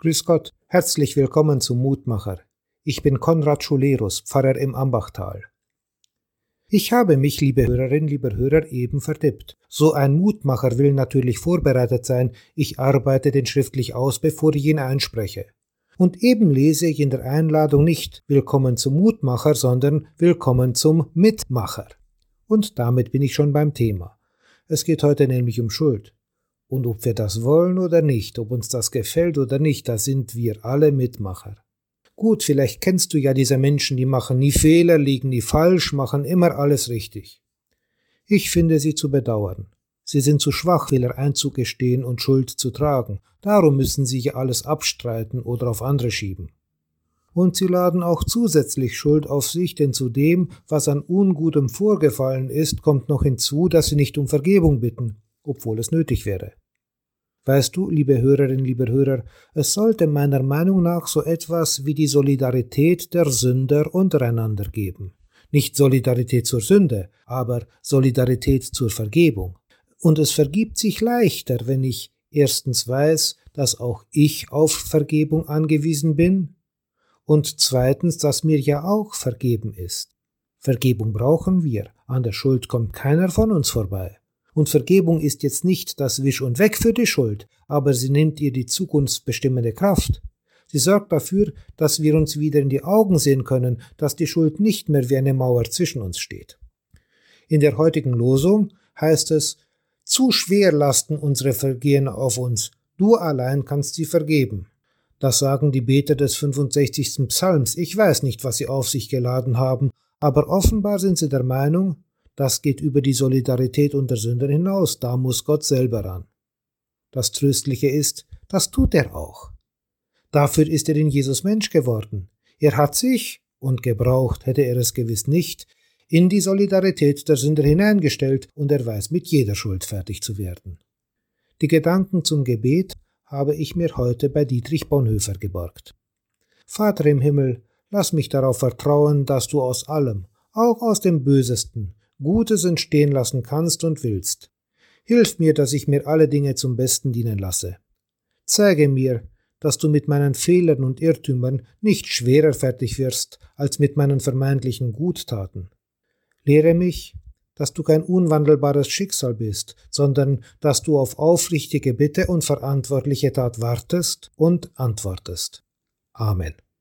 Grüß Gott, herzlich willkommen zum Mutmacher. Ich bin Konrad Schulerus, Pfarrer im Ambachtal. Ich habe mich, liebe Hörerin, lieber Hörer, eben verdippt. So ein Mutmacher will natürlich vorbereitet sein, ich arbeite den schriftlich aus, bevor ich ihn einspreche. Und eben lese ich in der Einladung nicht Willkommen zum Mutmacher, sondern Willkommen zum Mitmacher. Und damit bin ich schon beim Thema. Es geht heute nämlich um Schuld. Und ob wir das wollen oder nicht, ob uns das gefällt oder nicht, da sind wir alle Mitmacher. Gut, vielleicht kennst du ja diese Menschen, die machen nie Fehler, liegen nie falsch, machen immer alles richtig. Ich finde sie zu bedauern. Sie sind zu schwach, Fehler einzugestehen und Schuld zu tragen. Darum müssen sie ja alles abstreiten oder auf andere schieben. Und sie laden auch zusätzlich Schuld auf sich, denn zu dem, was an Ungutem vorgefallen ist, kommt noch hinzu, dass sie nicht um Vergebung bitten obwohl es nötig wäre. Weißt du, liebe Hörerinnen, liebe Hörer, es sollte meiner Meinung nach so etwas wie die Solidarität der Sünder untereinander geben. Nicht Solidarität zur Sünde, aber Solidarität zur Vergebung. Und es vergibt sich leichter, wenn ich erstens weiß, dass auch ich auf Vergebung angewiesen bin, und zweitens, dass mir ja auch vergeben ist. Vergebung brauchen wir, an der Schuld kommt keiner von uns vorbei. Und Vergebung ist jetzt nicht das Wisch und Weg für die Schuld, aber sie nimmt ihr die zukunftsbestimmende Kraft. Sie sorgt dafür, dass wir uns wieder in die Augen sehen können, dass die Schuld nicht mehr wie eine Mauer zwischen uns steht. In der heutigen Losung heißt es, zu schwer lasten unsere Vergehen auf uns, du allein kannst sie vergeben. Das sagen die Beter des 65. Psalms. Ich weiß nicht, was sie auf sich geladen haben, aber offenbar sind sie der Meinung, das geht über die Solidarität unter Sündern hinaus, da muss Gott selber ran. Das Tröstliche ist, das tut er auch. Dafür ist er in Jesus Mensch geworden. Er hat sich, und gebraucht hätte er es gewiss nicht, in die Solidarität der Sünder hineingestellt und er weiß mit jeder Schuld fertig zu werden. Die Gedanken zum Gebet habe ich mir heute bei Dietrich Bonhoeffer geborgt. Vater im Himmel, lass mich darauf vertrauen, dass du aus allem, auch aus dem Bösesten, Gutes entstehen lassen kannst und willst. Hilf mir, dass ich mir alle Dinge zum Besten dienen lasse. Zeige mir, dass du mit meinen Fehlern und Irrtümern nicht schwerer fertig wirst als mit meinen vermeintlichen Guttaten. Lehre mich, dass du kein unwandelbares Schicksal bist, sondern dass du auf aufrichtige Bitte und verantwortliche Tat wartest und antwortest. Amen.